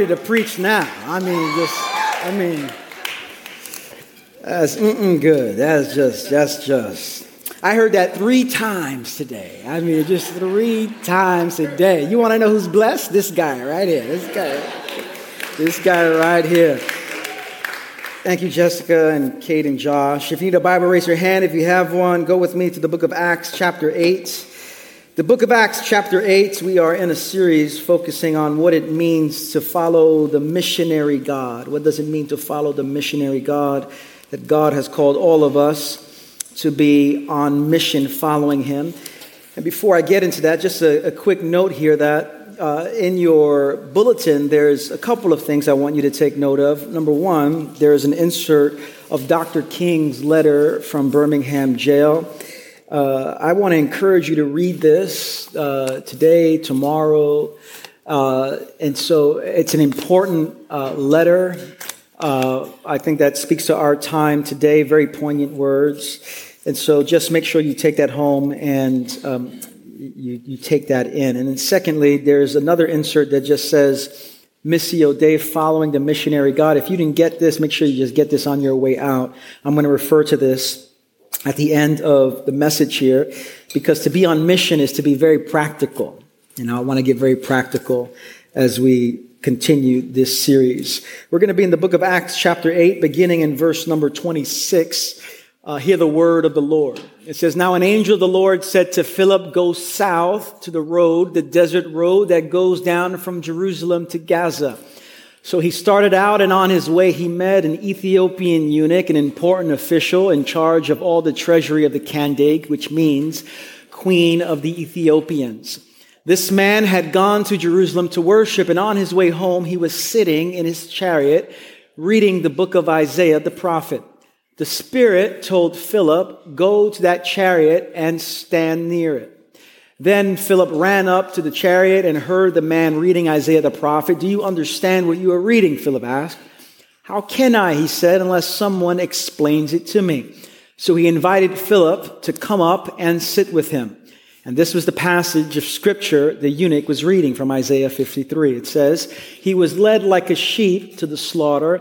ready to preach now. I mean, just, I mean, that's good. That's just, that's just. I heard that three times today. I mean, just three times a day. You want to know who's blessed? This guy right here. This guy. This guy right here. Thank you, Jessica and Kate and Josh. If you need a Bible, raise your hand. If you have one, go with me to the book of Acts, chapter 8. The book of Acts, chapter 8, we are in a series focusing on what it means to follow the missionary God. What does it mean to follow the missionary God? That God has called all of us to be on mission following Him. And before I get into that, just a, a quick note here that uh, in your bulletin, there's a couple of things I want you to take note of. Number one, there's an insert of Dr. King's letter from Birmingham jail. Uh, I want to encourage you to read this uh, today, tomorrow. Uh, and so it's an important uh, letter. Uh, I think that speaks to our time today, very poignant words. And so just make sure you take that home and um, you, you take that in. And then, secondly, there's another insert that just says, Missio Dei, following the missionary God. If you didn't get this, make sure you just get this on your way out. I'm going to refer to this at the end of the message here because to be on mission is to be very practical. You know, I want to get very practical as we continue this series. We're going to be in the book of Acts, chapter 8, beginning in verse number 26. Uh, hear the word of the Lord. It says, Now an angel of the Lord said to Philip, Go south to the road, the desert road that goes down from Jerusalem to Gaza. So he started out, and on his way, he met an Ethiopian eunuch, an important official in charge of all the treasury of the Kandake, which means queen of the Ethiopians. This man had gone to Jerusalem to worship, and on his way home, he was sitting in his chariot reading the book of Isaiah the prophet. The Spirit told Philip, Go to that chariot and stand near it. Then Philip ran up to the chariot and heard the man reading Isaiah the prophet. Do you understand what you are reading? Philip asked. How can I, he said, unless someone explains it to me? So he invited Philip to come up and sit with him. And this was the passage of scripture the eunuch was reading from Isaiah 53. It says, He was led like a sheep to the slaughter,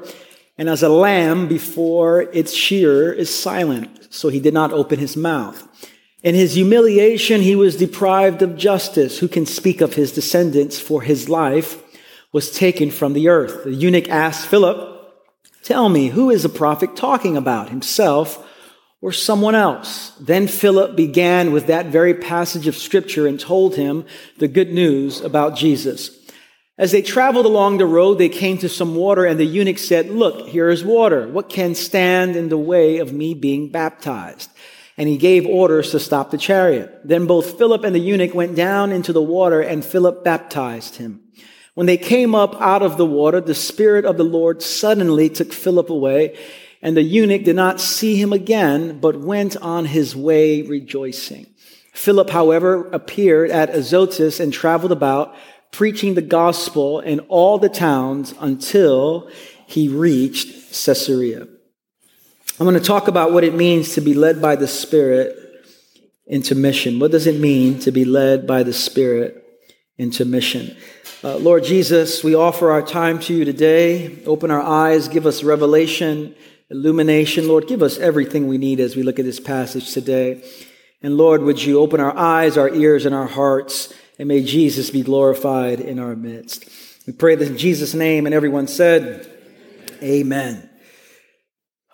and as a lamb before its shearer is silent, so he did not open his mouth. In his humiliation, he was deprived of justice. Who can speak of his descendants? For his life was taken from the earth. The eunuch asked Philip, Tell me, who is the prophet talking about, himself or someone else? Then Philip began with that very passage of scripture and told him the good news about Jesus. As they traveled along the road, they came to some water, and the eunuch said, Look, here is water. What can stand in the way of me being baptized? And he gave orders to stop the chariot. Then both Philip and the eunuch went down into the water, and Philip baptized him. When they came up out of the water, the Spirit of the Lord suddenly took Philip away, and the eunuch did not see him again, but went on his way rejoicing. Philip, however, appeared at Azotus and traveled about, preaching the gospel in all the towns until he reached Caesarea. I'm going to talk about what it means to be led by the Spirit into mission. What does it mean to be led by the Spirit into mission? Uh, Lord Jesus, we offer our time to you today. Open our eyes, give us revelation, illumination. Lord, give us everything we need as we look at this passage today. And Lord, would you open our eyes, our ears, and our hearts, and may Jesus be glorified in our midst. We pray this in Jesus' name, and everyone said, Amen.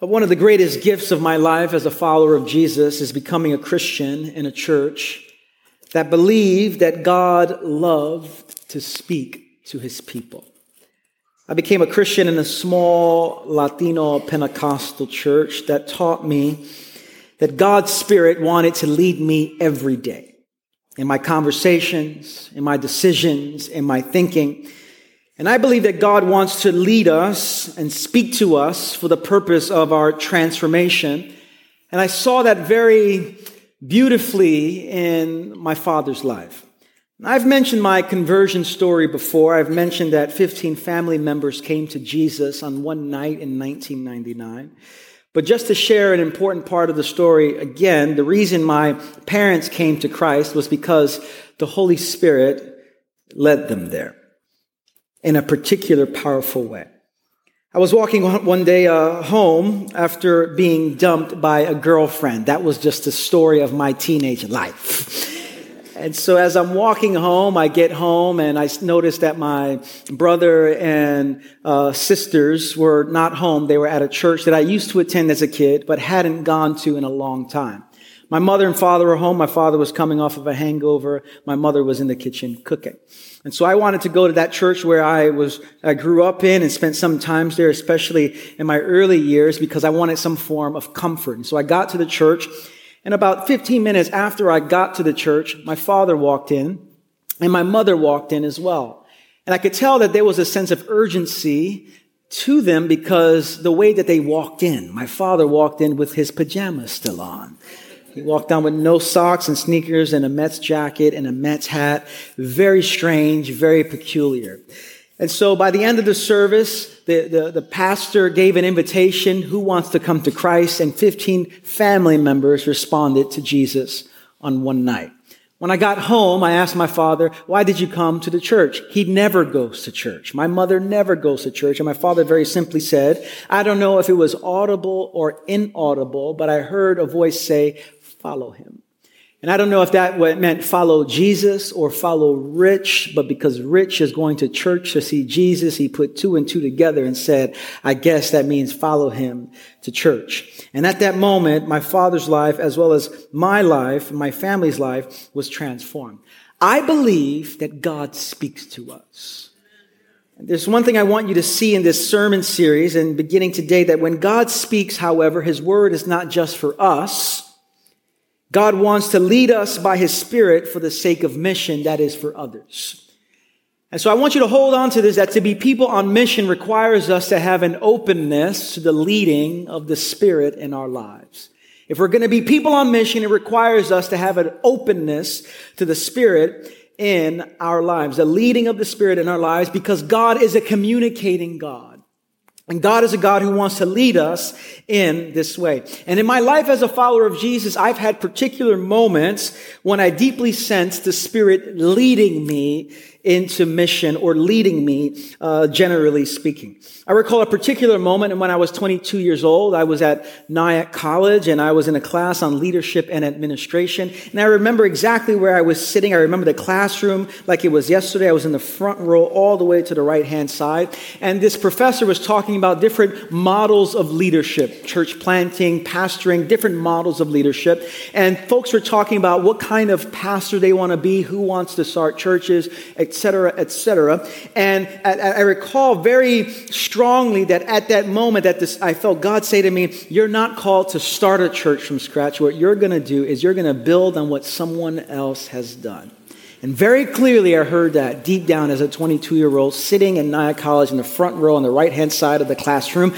But one of the greatest gifts of my life as a follower of Jesus is becoming a Christian in a church that believed that God loved to speak to his people. I became a Christian in a small Latino Pentecostal church that taught me that God's Spirit wanted to lead me every day in my conversations, in my decisions, in my thinking. And I believe that God wants to lead us and speak to us for the purpose of our transformation. And I saw that very beautifully in my father's life. I've mentioned my conversion story before. I've mentioned that 15 family members came to Jesus on one night in 1999. But just to share an important part of the story again, the reason my parents came to Christ was because the Holy Spirit led them there. In a particular powerful way. I was walking one day uh, home after being dumped by a girlfriend. That was just the story of my teenage life. And so as I'm walking home, I get home and I notice that my brother and uh, sisters were not home. They were at a church that I used to attend as a kid, but hadn't gone to in a long time. My mother and father were home. My father was coming off of a hangover. My mother was in the kitchen cooking. And so I wanted to go to that church where I was, I grew up in and spent some times there, especially in my early years, because I wanted some form of comfort. And so I got to the church and about 15 minutes after I got to the church, my father walked in and my mother walked in as well. And I could tell that there was a sense of urgency to them because the way that they walked in, my father walked in with his pajamas still on. He walked down with no socks and sneakers and a Mets jacket and a Mets hat. Very strange, very peculiar. And so by the end of the service, the, the, the, pastor gave an invitation who wants to come to Christ, and 15 family members responded to Jesus on one night. When I got home, I asked my father, why did you come to the church? He never goes to church. My mother never goes to church. And my father very simply said, I don't know if it was audible or inaudible, but I heard a voice say, follow him. And I don't know if that meant follow Jesus or follow Rich, but because Rich is going to church to see Jesus, he put two and two together and said, I guess that means follow him to church. And at that moment, my father's life, as well as my life, my family's life, was transformed. I believe that God speaks to us. There's one thing I want you to see in this sermon series and beginning today that when God speaks, however, his word is not just for us, God wants to lead us by his spirit for the sake of mission, that is for others. And so I want you to hold on to this, that to be people on mission requires us to have an openness to the leading of the spirit in our lives. If we're going to be people on mission, it requires us to have an openness to the spirit in our lives, the leading of the spirit in our lives, because God is a communicating God. And God is a God who wants to lead us in this way. And in my life as a follower of Jesus, I've had particular moments when I deeply sensed the Spirit leading me into mission or leading me, uh, generally speaking. I recall a particular moment and when I was 22 years old. I was at Nyack College and I was in a class on leadership and administration. And I remember exactly where I was sitting. I remember the classroom like it was yesterday. I was in the front row all the way to the right hand side. And this professor was talking about different models of leadership, church planting, pastoring, different models of leadership. And folks were talking about what kind of pastor they want to be, who wants to start churches, etc., etc. And I, I recall very strongly that at that moment that this, I felt God say to me, you're not called to start a church from scratch. What you're going to do is you're going to build on what someone else has done. And very clearly, I heard that deep down as a 22 year old sitting in Nyack College in the front row on the right hand side of the classroom.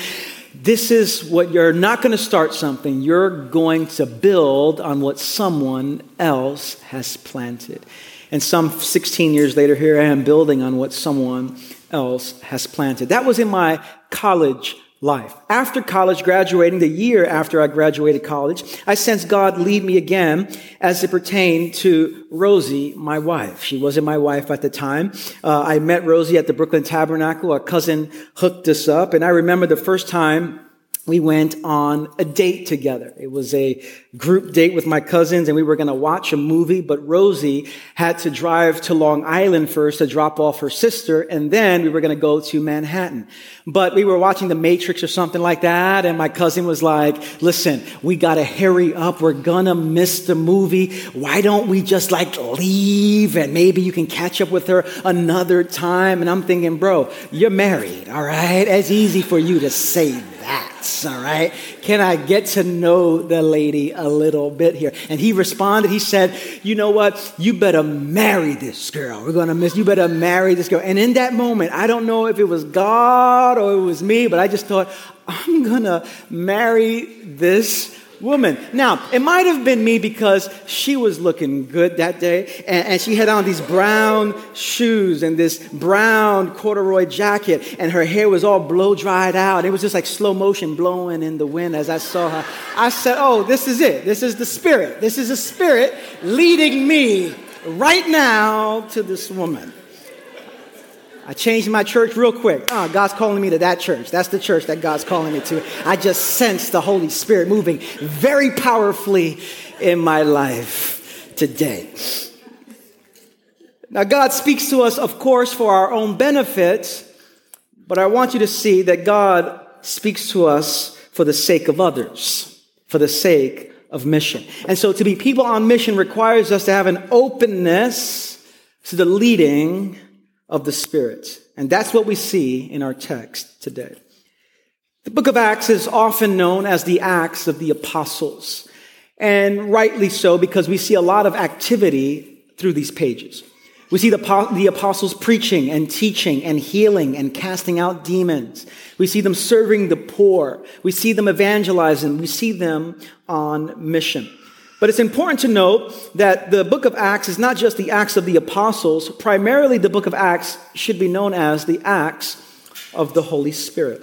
This is what you're not going to start something, you're going to build on what someone else has planted. And some 16 years later, here I am building on what someone else has planted. That was in my college life. After college, graduating, the year after I graduated college, I sensed God lead me again as it pertained to Rosie, my wife. She wasn't my wife at the time. Uh, I met Rosie at the Brooklyn Tabernacle. A cousin hooked us up. And I remember the first time we went on a date together. It was a group date with my cousins and we were going to watch a movie, but Rosie had to drive to Long Island first to drop off her sister and then we were going to go to Manhattan. But we were watching The Matrix or something like that and my cousin was like, listen, we got to hurry up. We're going to miss the movie. Why don't we just like leave and maybe you can catch up with her another time? And I'm thinking, bro, you're married, all right? It's easy for you to say that all right? Can I get to know the lady a little bit here? And he responded, he said, You know what? You better marry this girl. We're going to miss, you better marry this girl. And in that moment, I don't know if it was God or it was me, but I just thought, I'm going to marry this woman. Now, it might have been me because she was looking good that day, and, and, she had on these brown shoes and this brown corduroy jacket, and her hair was all blow dried out. It was just like slow motion blowing in the wind as I saw her. I said, Oh, this is it. This is the spirit. This is the spirit leading me right now to this woman. I changed my church real quick. Oh, God's calling me to that church. That's the church that God's calling me to. I just sense the Holy Spirit moving very powerfully in my life today. Now, God speaks to us, of course, for our own benefit, but I want you to see that God speaks to us for the sake of others, for the sake of mission. And so to be people on mission requires us to have an openness to the leading of the Spirit. And that's what we see in our text today. The book of Acts is often known as the Acts of the Apostles. And rightly so, because we see a lot of activity through these pages. We see the, the apostles preaching and teaching and healing and casting out demons. We see them serving the poor. We see them evangelizing. We see them on mission. But it's important to note that the book of Acts is not just the Acts of the apostles. Primarily, the book of Acts should be known as the Acts of the Holy Spirit.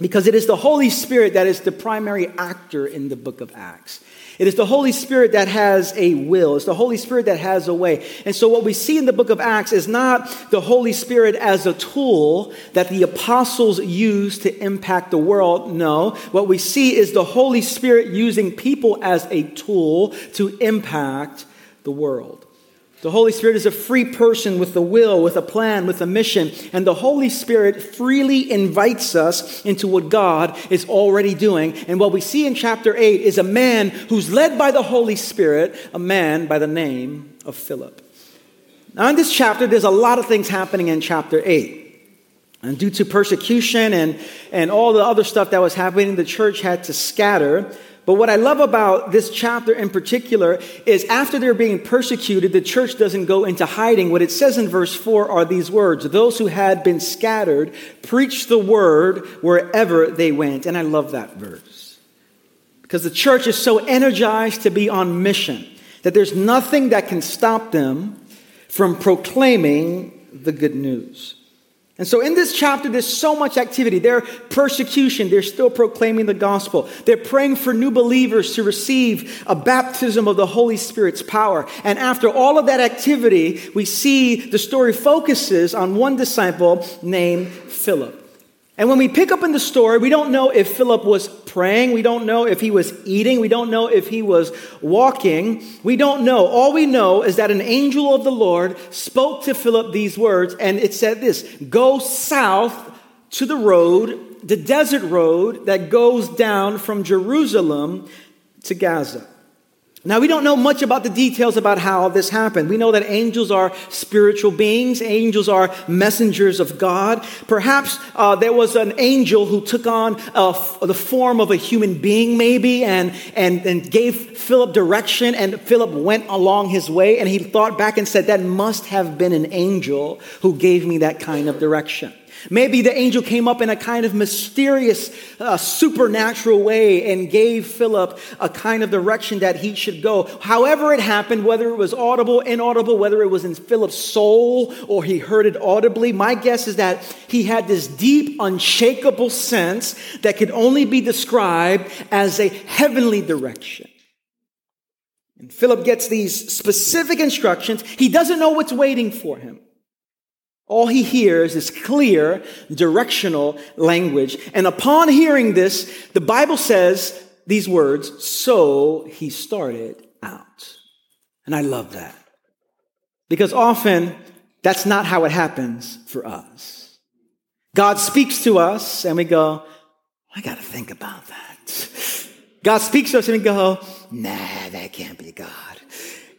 Because it is the Holy Spirit that is the primary actor in the book of Acts. It is the Holy Spirit that has a will. It's the Holy Spirit that has a way. And so, what we see in the book of Acts is not the Holy Spirit as a tool that the apostles used to impact the world. No. What we see is the Holy Spirit using people as a tool to impact the world. The Holy Spirit is a free person with a will, with a plan, with a mission. And the Holy Spirit freely invites us into what God is already doing. And what we see in chapter 8 is a man who's led by the Holy Spirit, a man by the name of Philip. Now, in this chapter, there's a lot of things happening in chapter 8. And due to persecution and, and all the other stuff that was happening, the church had to scatter. But what I love about this chapter in particular is after they're being persecuted, the church doesn't go into hiding. What it says in verse 4 are these words Those who had been scattered preached the word wherever they went. And I love that verse because the church is so energized to be on mission that there's nothing that can stop them from proclaiming the good news. And so in this chapter, there's so much activity. They're persecution. They're still proclaiming the gospel. They're praying for new believers to receive a baptism of the Holy Spirit's power. And after all of that activity, we see the story focuses on one disciple named Philip. And when we pick up in the story, we don't know if Philip was praying. We don't know if he was eating. We don't know if he was walking. We don't know. All we know is that an angel of the Lord spoke to Philip these words, and it said this Go south to the road, the desert road that goes down from Jerusalem to Gaza. Now, we don't know much about the details about how this happened. We know that angels are spiritual beings, angels are messengers of God. Perhaps uh, there was an angel who took on uh, the form of a human being, maybe, and, and, and gave Philip direction, and Philip went along his way, and he thought back and said, That must have been an angel who gave me that kind of direction. Maybe the angel came up in a kind of mysterious, uh, supernatural way and gave Philip a kind of direction that he should go. However, it happened, whether it was audible, inaudible, whether it was in Philip's soul or he heard it audibly, my guess is that he had this deep, unshakable sense that could only be described as a heavenly direction. And Philip gets these specific instructions. He doesn't know what's waiting for him. All he hears is clear, directional language. And upon hearing this, the Bible says these words, so he started out. And I love that. Because often that's not how it happens for us. God speaks to us and we go, I got to think about that. God speaks to us and we go, nah, that can't be God.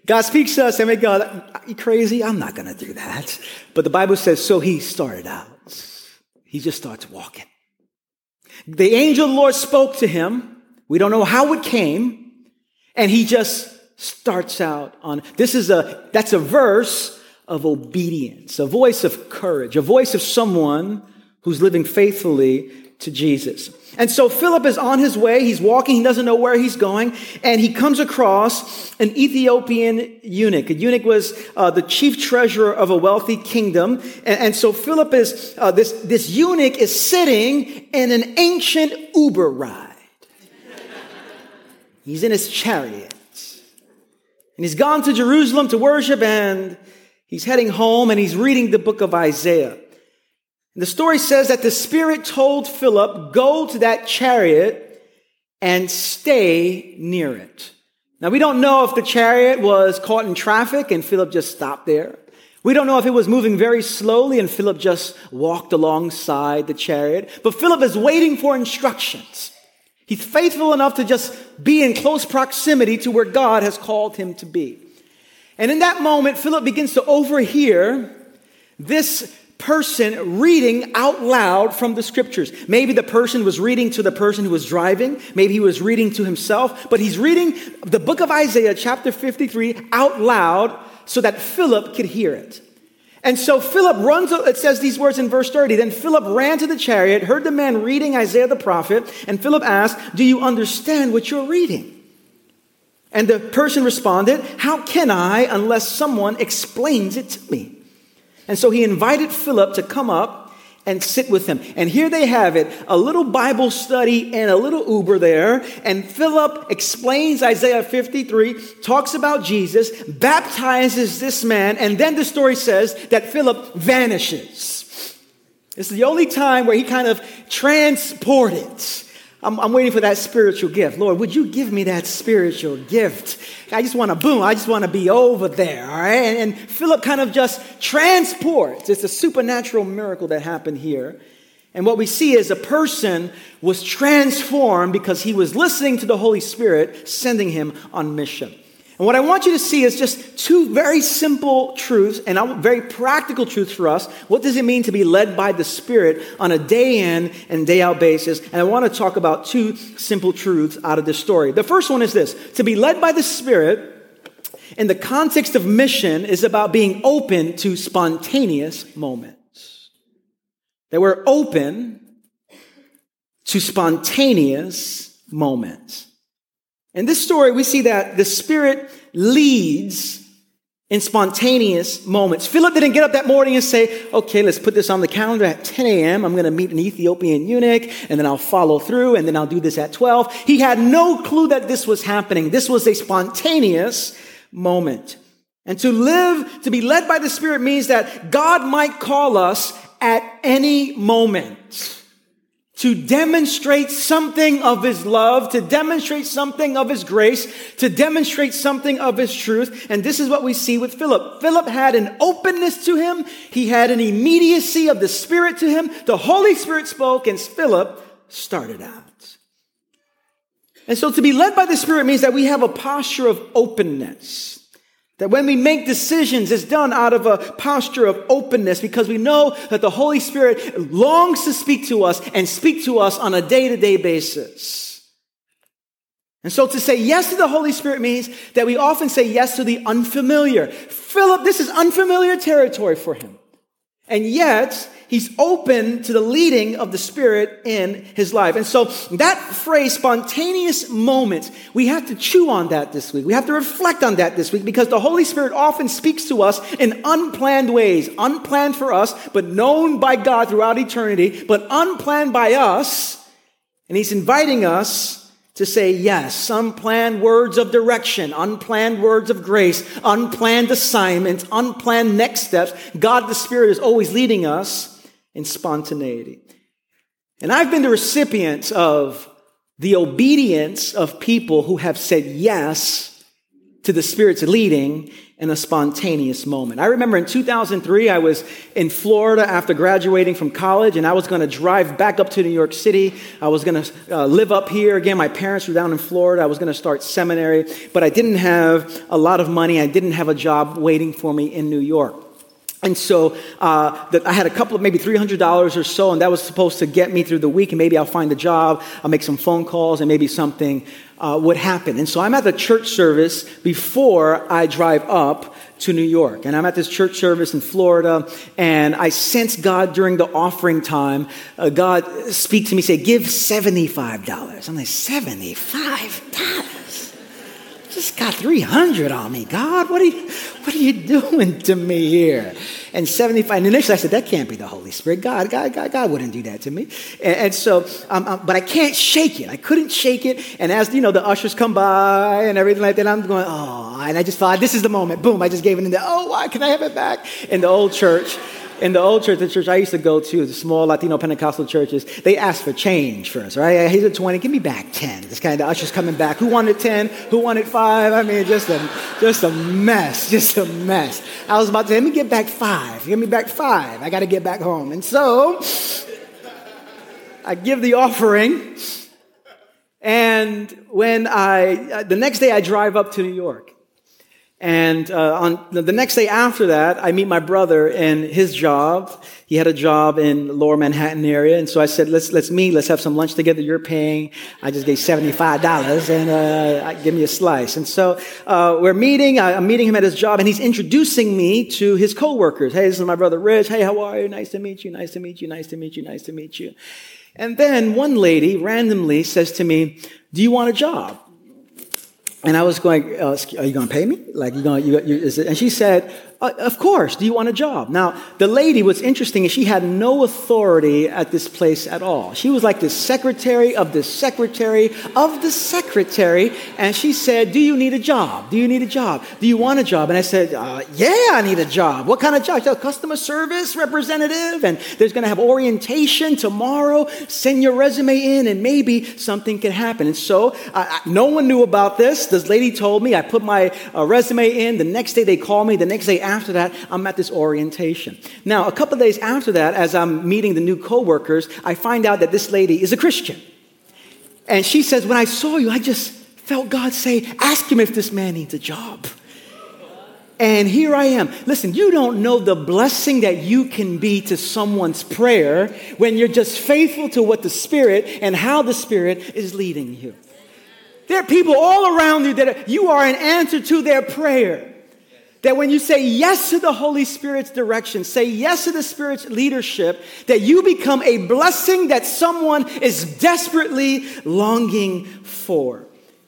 God speaks to us and we go, Are you crazy? I'm not going to do that. But the Bible says, so he started out. He just starts walking. The angel of the Lord spoke to him. We don't know how it came. And he just starts out on, this is a, that's a verse of obedience, a voice of courage, a voice of someone who's living faithfully to Jesus. And so Philip is on his way. He's walking. He doesn't know where he's going. And he comes across an Ethiopian eunuch. A eunuch was uh, the chief treasurer of a wealthy kingdom. And, and so Philip is, uh, this, this eunuch is sitting in an ancient Uber ride. he's in his chariot. And he's gone to Jerusalem to worship and he's heading home and he's reading the book of Isaiah. The story says that the Spirit told Philip, Go to that chariot and stay near it. Now, we don't know if the chariot was caught in traffic and Philip just stopped there. We don't know if it was moving very slowly and Philip just walked alongside the chariot. But Philip is waiting for instructions. He's faithful enough to just be in close proximity to where God has called him to be. And in that moment, Philip begins to overhear this person reading out loud from the scriptures. Maybe the person was reading to the person who was driving. Maybe he was reading to himself, but he's reading the book of Isaiah, chapter 53, out loud so that Philip could hear it. And so Philip runs, it says these words in verse 30. Then Philip ran to the chariot, heard the man reading Isaiah the prophet, and Philip asked, Do you understand what you're reading? And the person responded, How can I unless someone explains it to me? And so he invited Philip to come up and sit with him. And here they have it a little Bible study and a little Uber there. And Philip explains Isaiah 53, talks about Jesus, baptizes this man, and then the story says that Philip vanishes. It's the only time where he kind of transported I'm, I'm, waiting for that spiritual gift. Lord, would you give me that spiritual gift? I just want to boom. I just want to be over there. All right. And, and Philip kind of just transports. It's a supernatural miracle that happened here. And what we see is a person was transformed because he was listening to the Holy Spirit sending him on mission. And what I want you to see is just two very simple truths and very practical truths for us. What does it mean to be led by the Spirit on a day in and day out basis? And I want to talk about two simple truths out of this story. The first one is this to be led by the Spirit in the context of mission is about being open to spontaneous moments. That we're open to spontaneous moments. In this story, we see that the Spirit leads in spontaneous moments. Philip didn't get up that morning and say, okay, let's put this on the calendar at 10 a.m. I'm going to meet an Ethiopian eunuch and then I'll follow through and then I'll do this at 12. He had no clue that this was happening. This was a spontaneous moment. And to live, to be led by the Spirit means that God might call us at any moment to demonstrate something of his love, to demonstrate something of his grace, to demonstrate something of his truth. And this is what we see with Philip. Philip had an openness to him. He had an immediacy of the Spirit to him. The Holy Spirit spoke and Philip started out. And so to be led by the Spirit means that we have a posture of openness. That when we make decisions, it's done out of a posture of openness because we know that the Holy Spirit longs to speak to us and speak to us on a day to day basis. And so to say yes to the Holy Spirit means that we often say yes to the unfamiliar. Philip, this is unfamiliar territory for him. And yet, he's open to the leading of the Spirit in his life. And so that phrase, spontaneous moments, we have to chew on that this week. We have to reflect on that this week because the Holy Spirit often speaks to us in unplanned ways, unplanned for us, but known by God throughout eternity, but unplanned by us. And he's inviting us to say yes, unplanned words of direction, unplanned words of grace, unplanned assignments, unplanned next steps. God the Spirit is always leading us in spontaneity. And I've been the recipient of the obedience of people who have said yes to the Spirit's leading in a spontaneous moment. I remember in 2003, I was in Florida after graduating from college, and I was going to drive back up to New York City. I was going to uh, live up here. Again, my parents were down in Florida. I was going to start seminary, but I didn't have a lot of money. I didn't have a job waiting for me in New York. And so uh, I had a couple of maybe $300 or so, and that was supposed to get me through the week, and maybe I'll find a job, I'll make some phone calls, and maybe something uh, would happen. And so I'm at the church service before I drive up to New York. And I'm at this church service in Florida, and I sense God during the offering time. Uh, God speak to me, say, Give $75. I'm like, $75? Just got 300 on me. God, what are you, what are you doing to me here? And 75, and initially I said, that can't be the Holy Spirit. God, God, God, God wouldn't do that to me. And, and so, um, um, but I can't shake it. I couldn't shake it. And as, you know, the ushers come by and everything like that, I'm going, oh, and I just thought, this is the moment. Boom, I just gave it in there. Oh, why can I have it back? In the old church. In the old church, the church I used to go to, the small Latino Pentecostal churches, they asked for change first, right? He's a 20, give me back 10. This kind of ushers coming back. Who wanted 10? Who wanted five? I mean, just a, just a mess, just a mess. I was about to say, let me get back five. Give me back five. I got to get back home. And so I give the offering. And when I, uh, the next day I drive up to New York. And uh, on the next day after that, I meet my brother and his job. He had a job in lower Manhattan area. And so I said, let's, let's meet. Let's have some lunch together. You're paying. I just gave $75 and uh, give me a slice. And so uh, we're meeting. I'm meeting him at his job and he's introducing me to his coworkers. Hey, this is my brother Rich. Hey, how are you? Nice to meet you. Nice to meet you. Nice to meet you. Nice to meet you. And then one lady randomly says to me, do you want a job? And I was going, uh, are you going to pay me? Like, you going, you, you, it? And she said, of course. Do you want a job? Now, the lady, what's interesting is she had no authority at this place at all. She was like the secretary of the secretary of the secretary. And she said, Do you need a job? Do you need a job? Do you want a job? And I said, uh, Yeah, I need a job. What kind of job? Said, customer service representative. And there's going to have orientation tomorrow. Send your resume in, and maybe something can happen. And so, uh, no one knew about this. This lady told me. I put my uh, resume in. The next day, they call me. The next day, after that, I'm at this orientation. Now, a couple days after that, as I'm meeting the new coworkers, I find out that this lady is a Christian. And she says, When I saw you, I just felt God say, Ask him if this man needs a job. And here I am. Listen, you don't know the blessing that you can be to someone's prayer when you're just faithful to what the Spirit and how the Spirit is leading you. There are people all around you that are, you are an answer to their prayer. That when you say yes to the Holy Spirit's direction, say yes to the Spirit's leadership, that you become a blessing that someone is desperately longing for.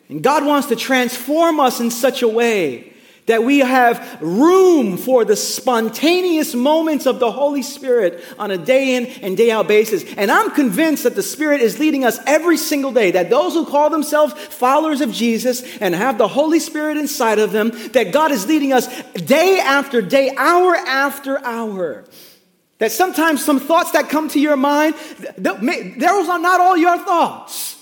And God wants to transform us in such a way that we have room for the spontaneous moments of the Holy Spirit on a day in and day out basis. And I'm convinced that the Spirit is leading us every single day, that those who call themselves followers of Jesus and have the Holy Spirit inside of them, that God is leading us day after day, hour after hour. That sometimes some thoughts that come to your mind, those are not all your thoughts.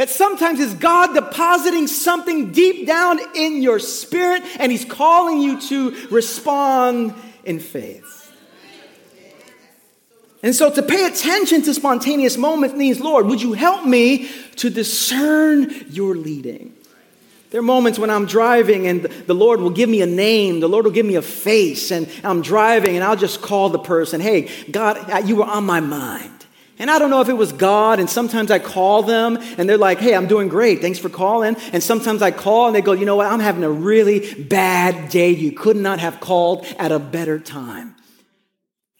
That sometimes is God depositing something deep down in your spirit and He's calling you to respond in faith. And so to pay attention to spontaneous moments means, Lord, would you help me to discern your leading? There are moments when I'm driving and the Lord will give me a name, the Lord will give me a face, and I'm driving and I'll just call the person, hey, God, you were on my mind. And I don't know if it was God, and sometimes I call them and they're like, hey, I'm doing great. Thanks for calling. And sometimes I call and they go, you know what? I'm having a really bad day. You could not have called at a better time.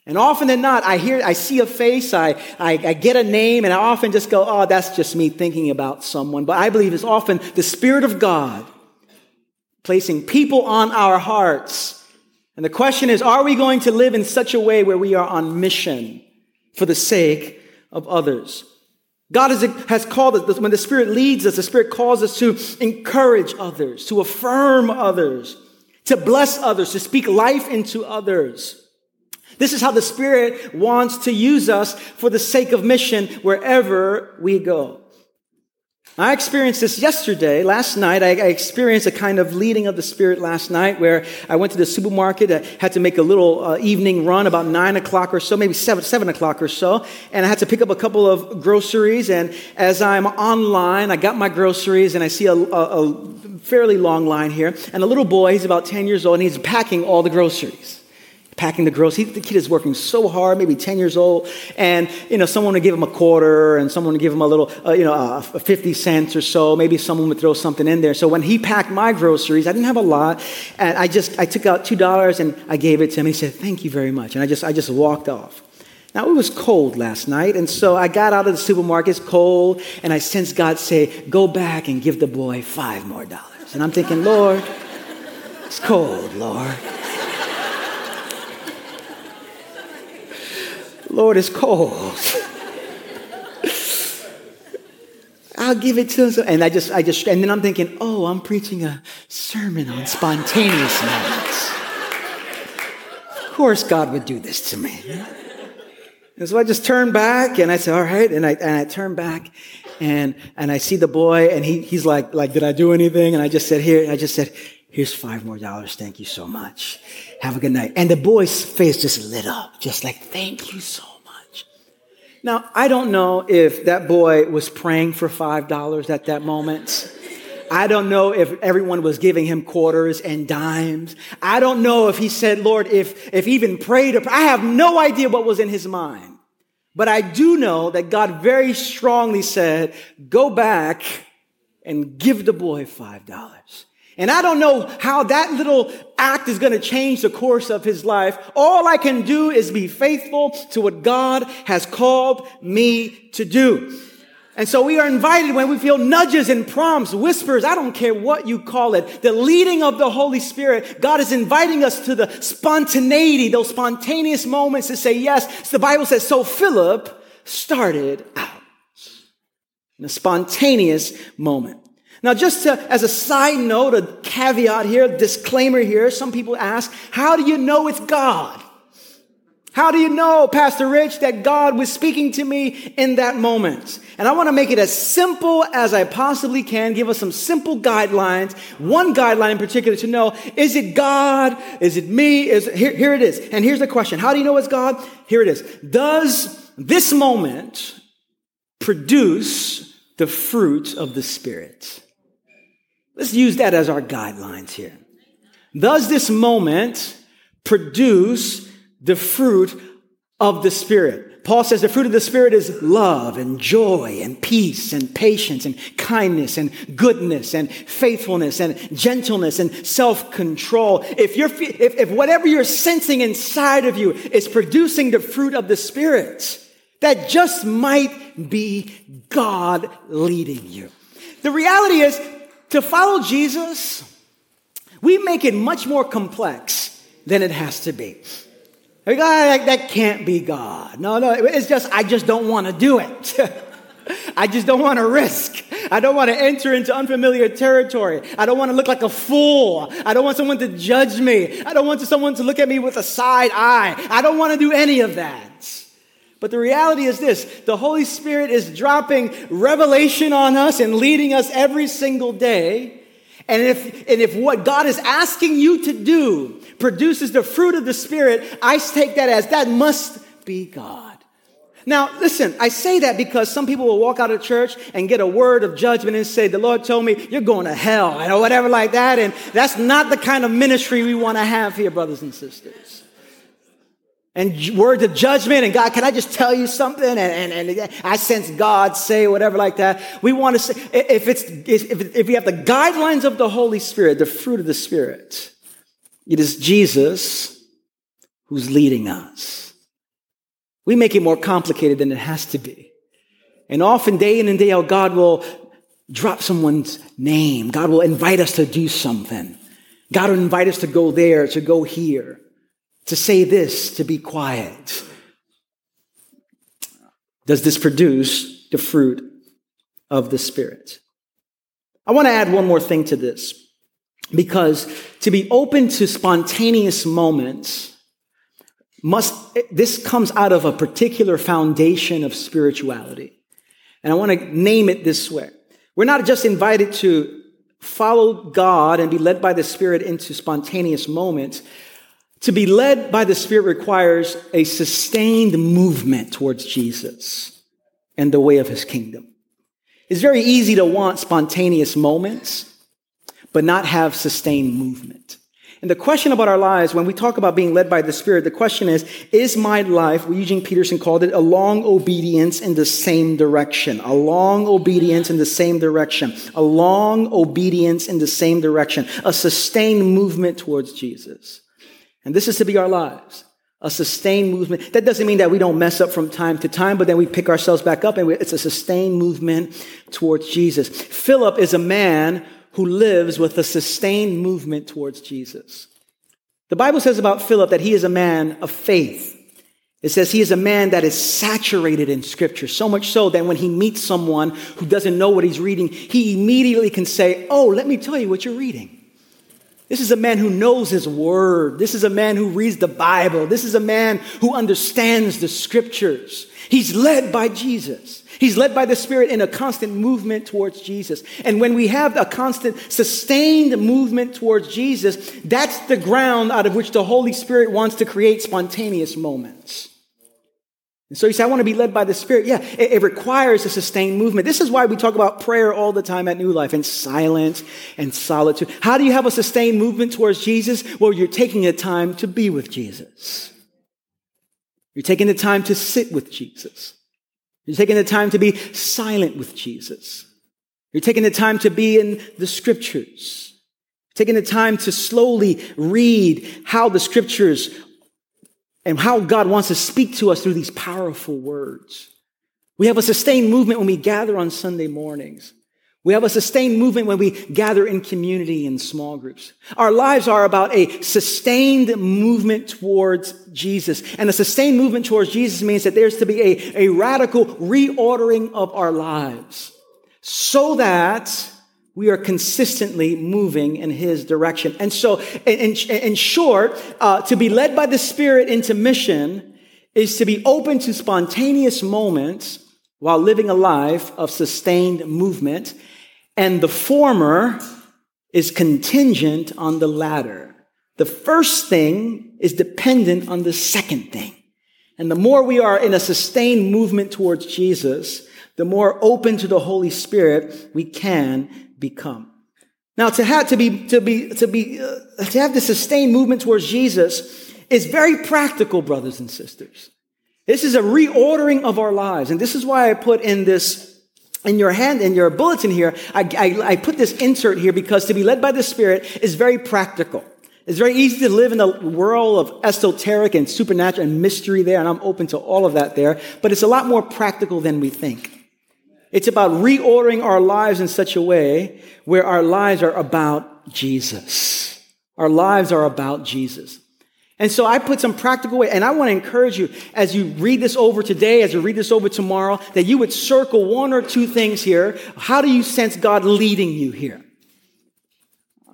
And often than not, I hear, I see a face, I, I, I, get a name, and I often just go, oh, that's just me thinking about someone. But I believe it's often the Spirit of God placing people on our hearts. And the question is, are we going to live in such a way where we are on mission for the sake of others. God has called us, when the Spirit leads us, the Spirit calls us to encourage others, to affirm others, to bless others, to speak life into others. This is how the Spirit wants to use us for the sake of mission wherever we go. I experienced this yesterday, last night. I, experienced a kind of leading of the Spirit last night where I went to the supermarket. I had to make a little uh, evening run about nine o'clock or so, maybe seven, seven o'clock or so. And I had to pick up a couple of groceries. And as I'm online, I got my groceries and I see a, a, a fairly long line here. And a little boy, he's about 10 years old, and he's packing all the groceries packing the groceries. The kid is working so hard, maybe 10 years old, and, you know, someone would give him a quarter and someone would give him a little, uh, you know, uh, 50 cents or so. Maybe someone would throw something in there. So when he packed my groceries, I didn't have a lot, and I just, I took out $2 and I gave it to him. He said, thank you very much. And I just, I just walked off. Now, it was cold last night, and so I got out of the supermarket, it's cold, and I sensed God say, Go back and give the boy five more dollars. And I'm thinking, Lord, it's cold, Lord. Lord, it's cold. I'll give it to him. And I just, I just, and then I'm thinking, oh, I'm preaching a sermon on spontaneous moments. Of course God would do this to me. And so I just turned back and I said, all right. And I, and I turned back and, and I see the boy and he, he's like, like, did I do anything? And I just said, here, I just said, here's five more dollars. Thank you so much. Have a good night. And the boy's face just lit up, just like, thank you so much. Now, I don't know if that boy was praying for five dollars at that moment. I don't know if everyone was giving him quarters and dimes. I don't know if he said, Lord, if, if even prayed, I have no idea what was in his mind. But I do know that God very strongly said, go back and give the boy $5. And I don't know how that little act is going to change the course of his life. All I can do is be faithful to what God has called me to do. And so we are invited when we feel nudges and prompts, whispers, I don't care what you call it, the leading of the Holy Spirit. God is inviting us to the spontaneity, those spontaneous moments to say yes. The Bible says, so Philip started out in a spontaneous moment. Now, just to, as a side note, a caveat here, disclaimer here, some people ask, how do you know it's God? How do you know, Pastor Rich, that God was speaking to me in that moment? And I want to make it as simple as I possibly can, give us some simple guidelines. One guideline in particular to know, is it God? Is it me? Is here, here it is. And here's the question. How do you know it's God? Here it is. Does this moment produce the fruit of the Spirit? Let's use that as our guidelines here. Does this moment produce the fruit of the Spirit. Paul says the fruit of the Spirit is love and joy and peace and patience and kindness and goodness and faithfulness and gentleness and self-control. If you're, if, if whatever you're sensing inside of you is producing the fruit of the Spirit, that just might be God leading you. The reality is to follow Jesus, we make it much more complex than it has to be. Like, oh, that, that can't be God. No, no, it's just, I just don't want to do it. I just don't want to risk. I don't want to enter into unfamiliar territory. I don't want to look like a fool. I don't want someone to judge me. I don't want someone to look at me with a side eye. I don't want to do any of that. But the reality is this the Holy Spirit is dropping revelation on us and leading us every single day. And if, and if what God is asking you to do produces the fruit of the Spirit, I take that as that must be God. Now, listen, I say that because some people will walk out of church and get a word of judgment and say, The Lord told me you're going to hell, or whatever like that. And that's not the kind of ministry we want to have here, brothers and sisters. And words of judgment, and God, can I just tell you something? And, and, and I sense God say whatever like that. We want to say, if it's, if, if we have the guidelines of the Holy Spirit, the fruit of the Spirit, it is Jesus who's leading us. We make it more complicated than it has to be. And often, day in and day out, God will drop someone's name. God will invite us to do something. God will invite us to go there, to go here, to say this, to be quiet. Does this produce the fruit of the Spirit? I want to add one more thing to this. Because to be open to spontaneous moments must, this comes out of a particular foundation of spirituality. And I want to name it this way. We're not just invited to follow God and be led by the Spirit into spontaneous moments. To be led by the Spirit requires a sustained movement towards Jesus and the way of his kingdom. It's very easy to want spontaneous moments but not have sustained movement. And the question about our lives, when we talk about being led by the Spirit, the question is, is my life, Eugene Peterson called it, a long obedience in the same direction? A long obedience in the same direction. A long obedience in the same direction. A sustained movement towards Jesus. And this is to be our lives. A sustained movement. That doesn't mean that we don't mess up from time to time, but then we pick ourselves back up and we, it's a sustained movement towards Jesus. Philip is a man who lives with a sustained movement towards Jesus. The Bible says about Philip that he is a man of faith. It says he is a man that is saturated in scripture, so much so that when he meets someone who doesn't know what he's reading, he immediately can say, Oh, let me tell you what you're reading. This is a man who knows his word. This is a man who reads the Bible. This is a man who understands the scriptures. He's led by Jesus. He's led by the Spirit in a constant movement towards Jesus. And when we have a constant, sustained movement towards Jesus, that's the ground out of which the Holy Spirit wants to create spontaneous moments. And so you say, I want to be led by the Spirit. Yeah, it, it, requires a sustained movement. This is why we talk about prayer all the time at New Life and silence and solitude. How do you have a sustained movement towards Jesus? Well, you're taking the time to be with Jesus. You're taking the time to sit with Jesus. You're taking the time to be silent with Jesus. You're taking the time to be in the scriptures. You're taking the time to slowly read how the scriptures and how God wants to speak to us through these powerful words. We have a sustained movement when we gather on Sunday mornings. We have a sustained movement when we gather in community in small groups. Our lives are about a sustained movement towards Jesus. And a sustained movement towards Jesus means that there's to be a, a radical reordering of our lives so that we are consistently moving in his direction. And so, in, in short, uh, to be led by the Spirit into mission is to be open to spontaneous moments while living a life of sustained movement and the former is contingent on the latter. The first thing is dependent on the second thing. And the more we are in a sustained movement towards Jesus, the more open to the Holy Spirit we can become. Now, to have to be to be to be uh, to have the sustained movement towards Jesus is very practical, brothers and sisters. This is a reordering of our lives, and this is why I put in this in your hand, in your bulletin here, I, I, I, put this insert here because to be led by the Spirit is very practical. It's very easy to live in the world of esoteric and supernatural and mystery there, and I'm open to all of that there, but it's a lot more practical than we think. It's about reordering our lives in such a way where our lives are about Jesus. Our lives are about Jesus. And so I put some practical way, and I want to encourage you as you read this over today, as you read this over tomorrow, that you would circle one or two things here. How do you sense God leading you here?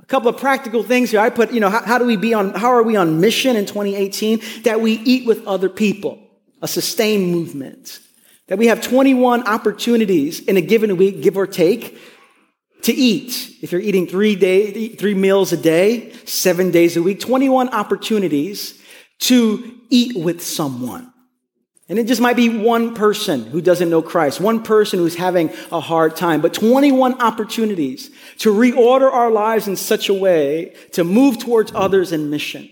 A couple of practical things here. I put, you know, how, how do we be on, how are we on mission in 2018? That we eat with other people, a sustained movement. That we have 21 opportunities in a given week, give or take, to eat. If you're eating three, day, three meals a day, seven days a week, 21 opportunities to eat with someone. And it just might be one person who doesn't know Christ, one person who's having a hard time, but 21 opportunities to reorder our lives in such a way to move towards others in mission.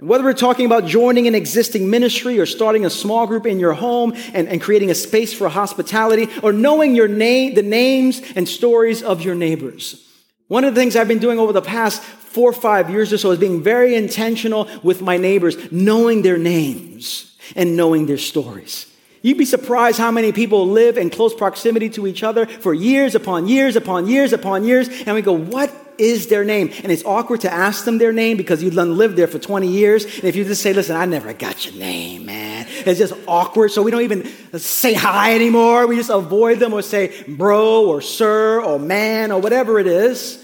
And whether we're talking about joining an existing ministry or starting a small group in your home and, and creating a space for hospitality or knowing your name, the names and stories of your neighbors. One of the things I've been doing over the past four or five years or so is being very intentional with my neighbors, knowing their names and knowing their stories. You'd be surprised how many people live in close proximity to each other for years upon years upon years upon years. And we go, what is their name? And it's awkward to ask them their name because you've lived there for 20 years. And if you just say, listen, I never got your name, man, it's just awkward. So we don't even say hi anymore. We just avoid them or say bro or sir or man or whatever it is.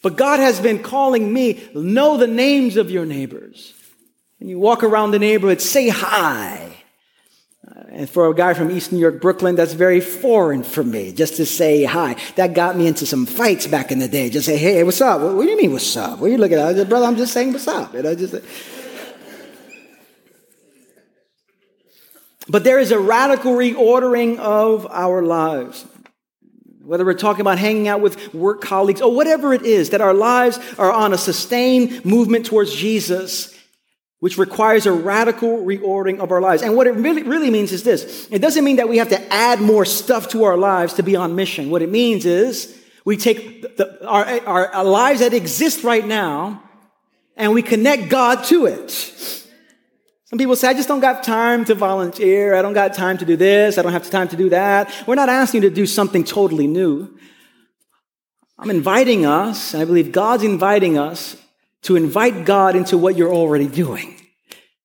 But God has been calling me, know the names of your neighbors. And you walk around the neighborhood, say hi. And for a guy from East New York, Brooklyn, that's very foreign for me, just to say hi. That got me into some fights back in the day. Just say, hey, what's up? What, what do you mean, what's up? What are you looking at? Said, brother, I'm just saying what's up. Just, but there is a radical reordering of our lives. Whether we're talking about hanging out with work colleagues or whatever it is, that our lives are on a sustained movement towards Jesus which requires a radical reordering of our lives. And what it really, really means is this it doesn't mean that we have to add more stuff to our lives to be on mission. What it means is we take the, our, our, our lives that exist right now and we connect God to it. Some people say, I just don't got time to volunteer. I don't got time to do this. I don't have time to do that. We're not asking you to do something totally new. I'm inviting us, and I believe God's inviting us to invite God into what you're already doing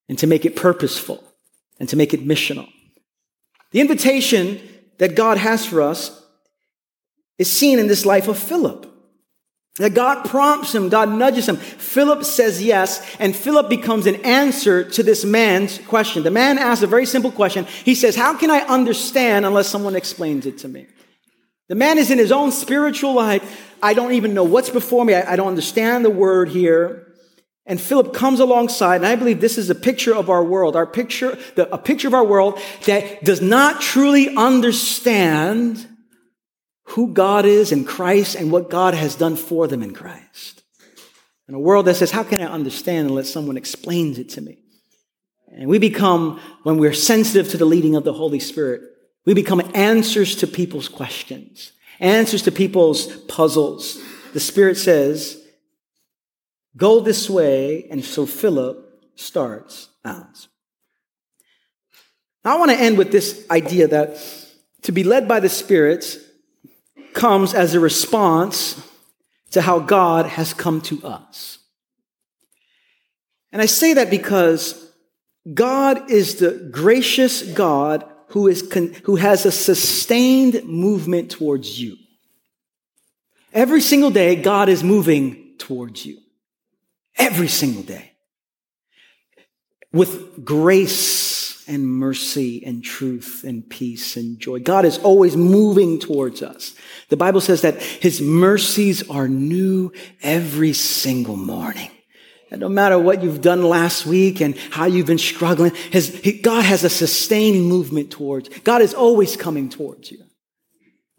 and to make it purposeful and to make it missional. The invitation that God has for us is seen in this life of Philip. That God prompts him, God nudges him. Philip says yes, and Philip becomes an answer to this man's question. The man asks a very simple question. He says, How can I understand unless someone explains it to me? The man is in his own spiritual life. I don't even know what's before me. I, I don't understand the word here. And Philip comes alongside, and I believe this is a picture of our world, our picture, the, a picture of our world that does not truly understand who God is in Christ and what God has done for them in Christ. In a world that says, How can I understand unless someone explains it to me? And we become, when we're sensitive to the leading of the Holy Spirit, we become answers to people's questions, answers to people's puzzles. The Spirit says, Go this way. And so Philip starts out. Now, I want to end with this idea that to be led by the Spirit comes as a response to how God has come to us. And I say that because God is the gracious God who, is con- who has a sustained movement towards you. Every single day, God is moving towards you. Every single day. With grace and mercy and truth and peace and joy. God is always moving towards us. The Bible says that his mercies are new every single morning. And no matter what you've done last week and how you've been struggling, his, he, God has a sustaining movement towards. God is always coming towards you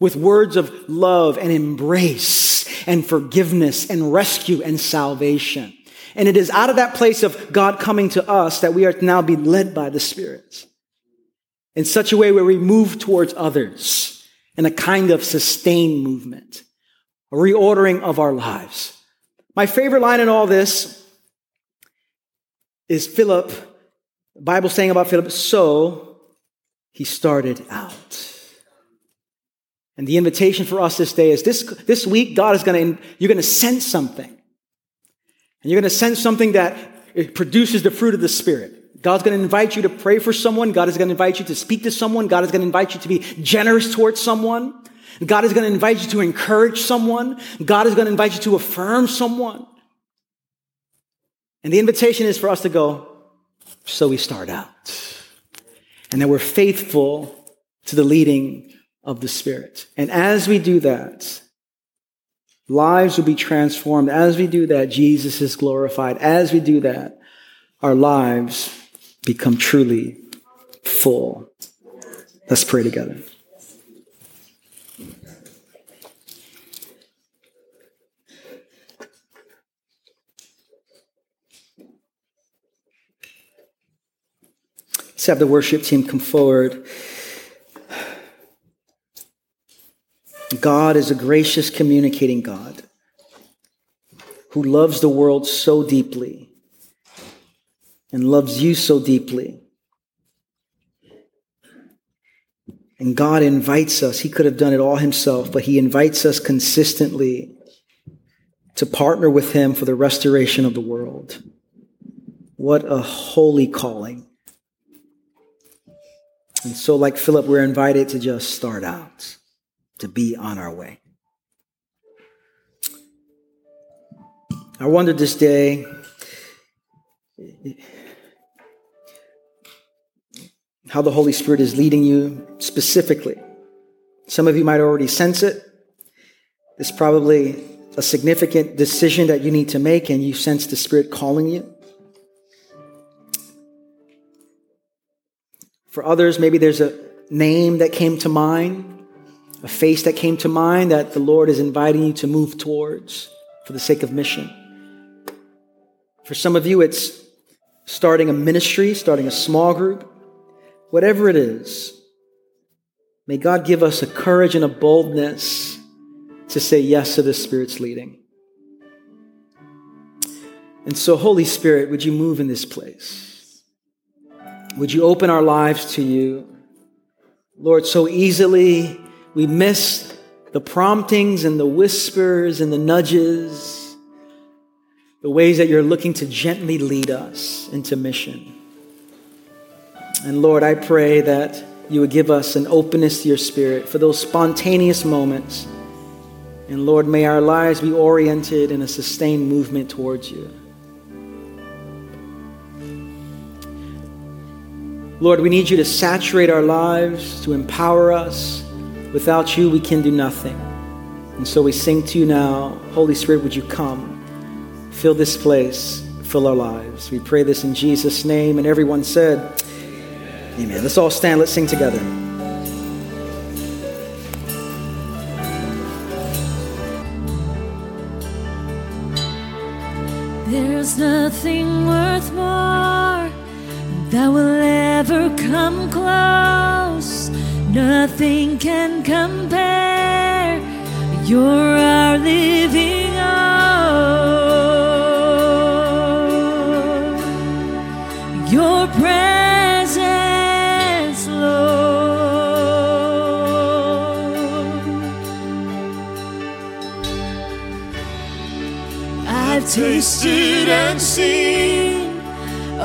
with words of love and embrace and forgiveness and rescue and salvation. And it is out of that place of God coming to us that we are to now be led by the Spirit in such a way where we move towards others in a kind of sustained movement, a reordering of our lives. My favorite line in all this is Philip, the Bible saying about Philip, so he started out. And the invitation for us this day is this, this week, God is going to, you're going to sense something. And you're going to sense something that produces the fruit of the Spirit. God's going to invite you to pray for someone. God is going to invite you to speak to someone. God is going to invite you to be generous towards someone. God is going to invite you to encourage someone. God is going to invite you to affirm someone. And the invitation is for us to go, so we start out. And that we're faithful to the leading of the Spirit. And as we do that, lives will be transformed. As we do that, Jesus is glorified. As we do that, our lives become truly full. Let's pray together. Let's have the worship team come forward. God is a gracious, communicating God who loves the world so deeply and loves you so deeply. And God invites us. He could have done it all himself, but He invites us consistently to partner with Him for the restoration of the world. What a holy calling. And so, like Philip, we're invited to just start out, to be on our way. I wonder this day how the Holy Spirit is leading you specifically. Some of you might already sense it. It's probably a significant decision that you need to make, and you sense the Spirit calling you. For others, maybe there's a name that came to mind, a face that came to mind that the Lord is inviting you to move towards for the sake of mission. For some of you, it's starting a ministry, starting a small group, whatever it is. May God give us a courage and a boldness to say yes to the Spirit's leading. And so, Holy Spirit, would you move in this place? Would you open our lives to you? Lord, so easily we miss the promptings and the whispers and the nudges, the ways that you're looking to gently lead us into mission. And Lord, I pray that you would give us an openness to your spirit for those spontaneous moments And Lord, may our lives be oriented in a sustained movement towards you. Lord, we need you to saturate our lives, to empower us. Without you, we can do nothing. And so we sing to you now Holy Spirit, would you come? Fill this place, fill our lives. We pray this in Jesus' name. And everyone said, Amen. Let's all stand, let's sing together. There's nothing worth more that will ever come close. Nothing can compare. You're our living hope. Your presence, Lord. I've tasted and seen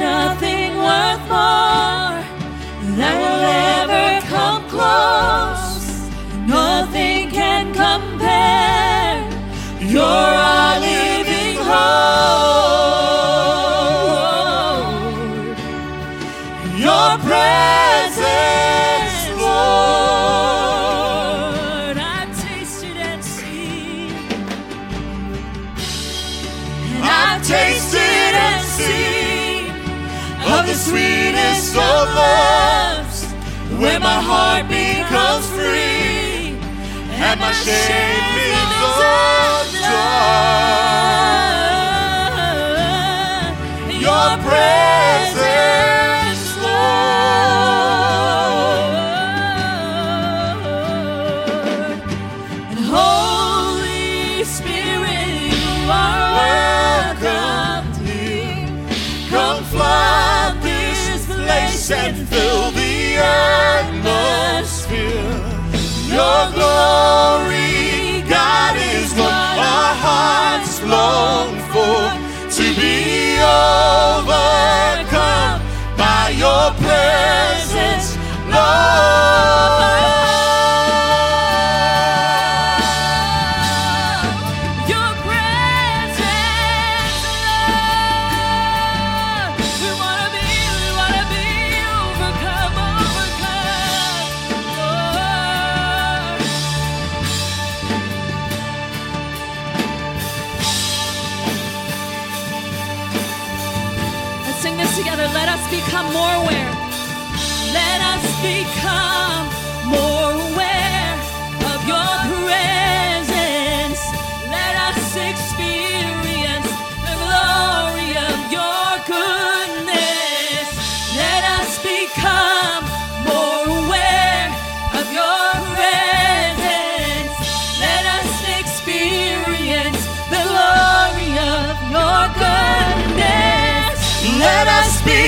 nothing worth more that will ever come close. Nothing can compare. You're and overcome by your presence, Lord.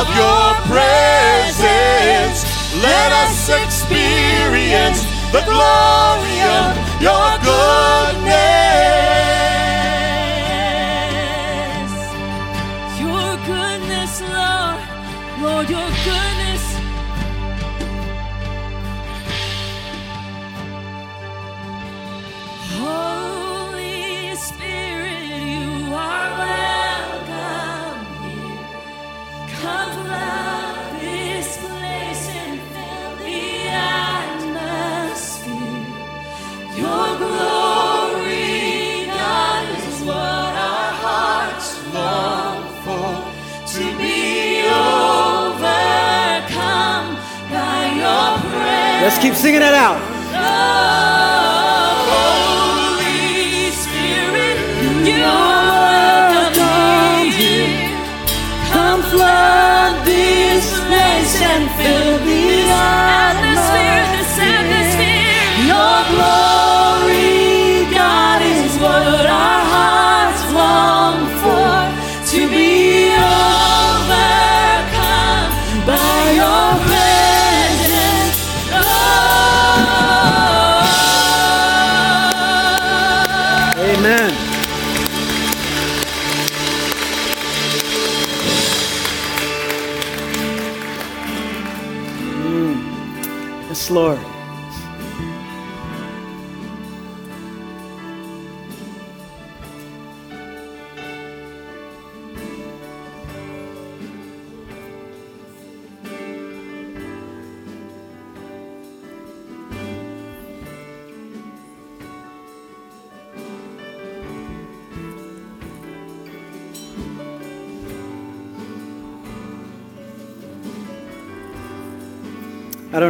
of your presence. Let us experience the glory of your goodness. Let's keep singing that out. Flood this place and fill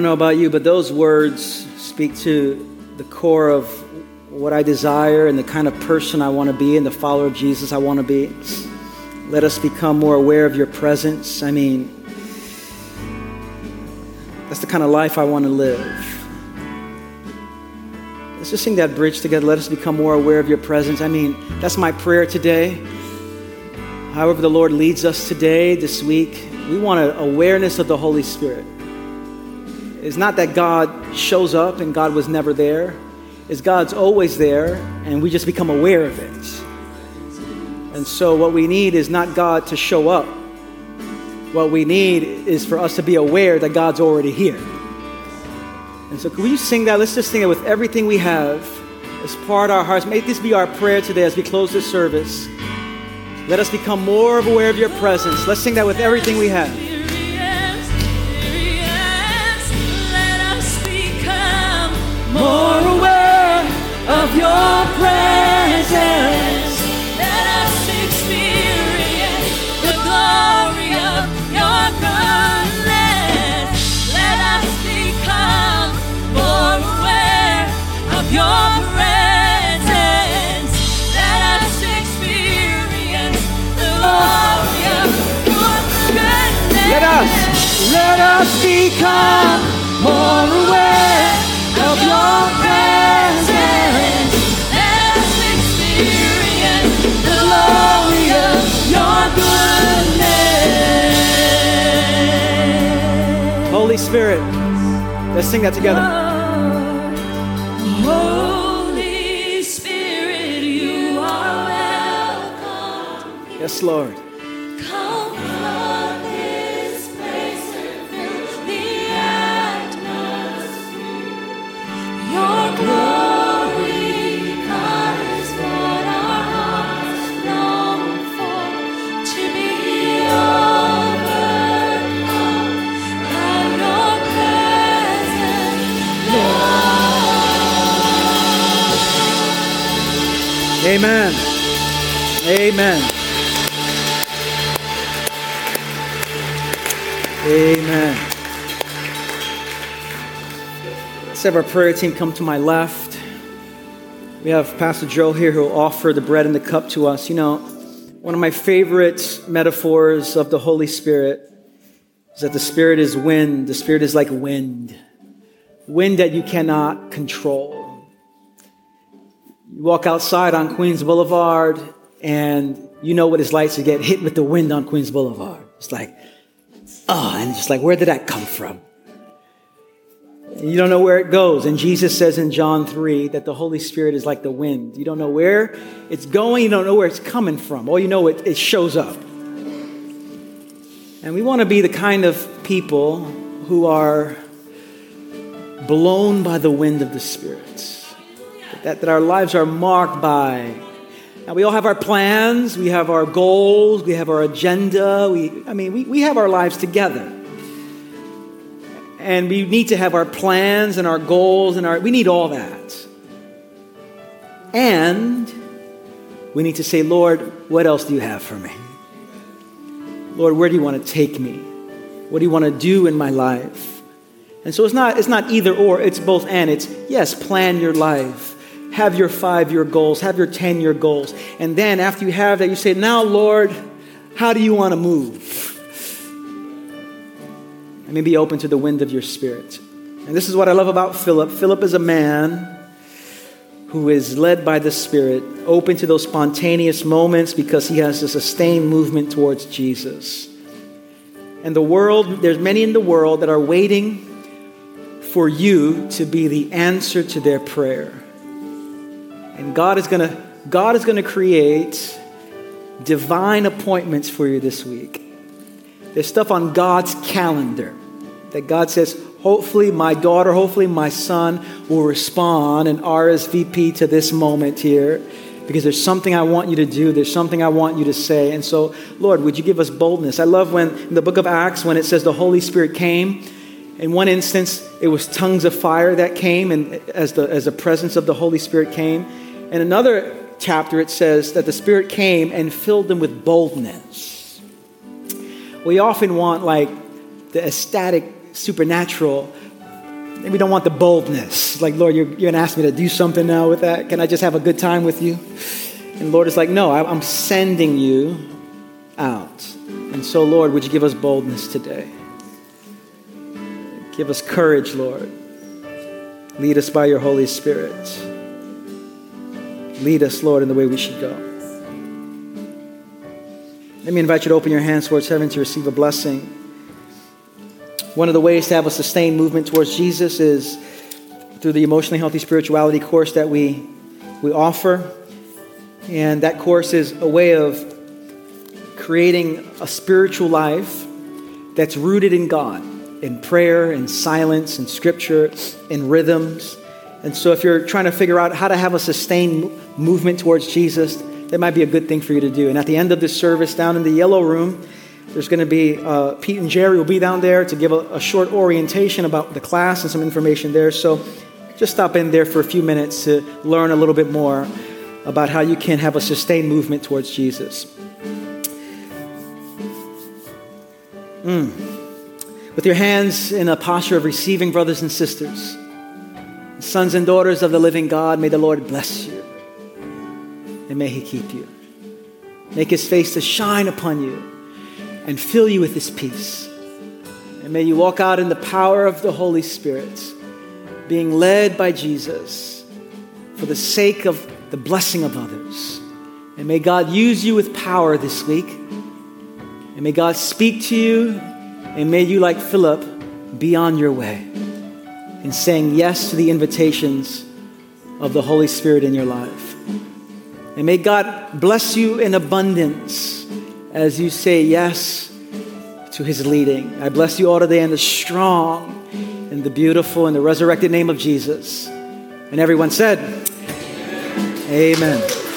don't know about you, but those words speak to the core of what I desire and the kind of person I want to be and the follower of Jesus I want to be. Let us become more aware of your presence. I mean, that's the kind of life I want to live. Let's just sing that bridge together. Let us become more aware of your presence. I mean, that's my prayer today. However, the Lord leads us today, this week, we want an awareness of the Holy Spirit. It's not that God shows up and God was never there. It's God's always there and we just become aware of it. And so what we need is not God to show up. What we need is for us to be aware that God's already here. And so can we sing that? Let's just sing it with everything we have as part of our hearts. May this be our prayer today as we close this service. Let us become more aware of your presence. Let's sing that with everything we have. More aware of your presence. Let us experience the glory of your goodness. Let us become more aware of your presence. Let us experience the glory of your goodness. Let us. Let us become more aware Holy Spirit, let's sing that together. Holy Spirit, you are welcome. Yes, Lord. Amen. Amen. Amen. Let's have our prayer team come to my left. We have Pastor Joe here who will offer the bread and the cup to us. You know, one of my favorite metaphors of the Holy Spirit is that the Spirit is wind. The Spirit is like wind, wind that you cannot control. You walk outside on Queens Boulevard and you know what it's like to get hit with the wind on Queens Boulevard. It's like, oh, and just like, where did that come from? You don't know where it goes. And Jesus says in John 3 that the Holy Spirit is like the wind. You don't know where it's going, you don't know where it's coming from. All you know, it, it shows up. And we want to be the kind of people who are blown by the wind of the Spirit. That, that our lives are marked by. Now, we all have our plans, we have our goals, we have our agenda. We, I mean, we, we have our lives together. And we need to have our plans and our goals and our, we need all that. And we need to say, Lord, what else do you have for me? Lord, where do you want to take me? What do you want to do in my life? And so it's not, it's not either or, it's both and. It's yes, plan your life. Have your five year goals, have your 10 year goals. And then after you have that, you say, Now, Lord, how do you want to move? And maybe open to the wind of your spirit. And this is what I love about Philip. Philip is a man who is led by the Spirit, open to those spontaneous moments because he has a sustained movement towards Jesus. And the world, there's many in the world that are waiting for you to be the answer to their prayer. And God is going to God is going to create divine appointments for you this week. There's stuff on God's calendar that God says, hopefully my daughter, hopefully my son will respond and RSVP to this moment here because there's something I want you to do, there's something I want you to say. And so, Lord, would you give us boldness? I love when in the book of Acts, when it says the Holy Spirit came. In one instance, it was tongues of fire that came, and as the, as the presence of the Holy Spirit came. In another chapter, it says that the Spirit came and filled them with boldness. We often want like the ecstatic supernatural. And we don't want the boldness. Like, Lord, you're, you're going to ask me to do something now with that? Can I just have a good time with you? And Lord is like, no, I'm sending you out. And so, Lord, would you give us boldness today? Give us courage, Lord. Lead us by your Holy Spirit. Lead us, Lord, in the way we should go. Let me invite you to open your hands towards heaven to receive a blessing. One of the ways to have a sustained movement towards Jesus is through the emotionally healthy spirituality course that we, we offer. And that course is a way of creating a spiritual life that's rooted in God, in prayer, in silence, in scripture, in rhythms. And so, if you're trying to figure out how to have a sustained movement towards Jesus, that might be a good thing for you to do. And at the end of this service, down in the yellow room, there's going to be uh, Pete and Geri will be down there to give a, a, short orientation about the class and some information there. So just stop in there for a few minutes to learn a little bit more about how you can have a sustained movement towards Jesus. Mm. With your hands in a posture of receiving, brothers and sisters, sons and daughters of the living God, may the Lord bless you and may He keep you. Make His face to shine upon you and fill you with His peace. And may you walk out in the power of the Holy Spirit, being led by Jesus for the sake of the blessing of others. And may God use you with power this week. And may God speak to you. And may you, like Philip, be on your way in saying yes to the invitations of the Holy Spirit in your life. And may God bless you in abundance as you say yes to his leading. I bless you all today in the strong and the beautiful and the resurrected name of Jesus. And everyone said, Amen. Amen.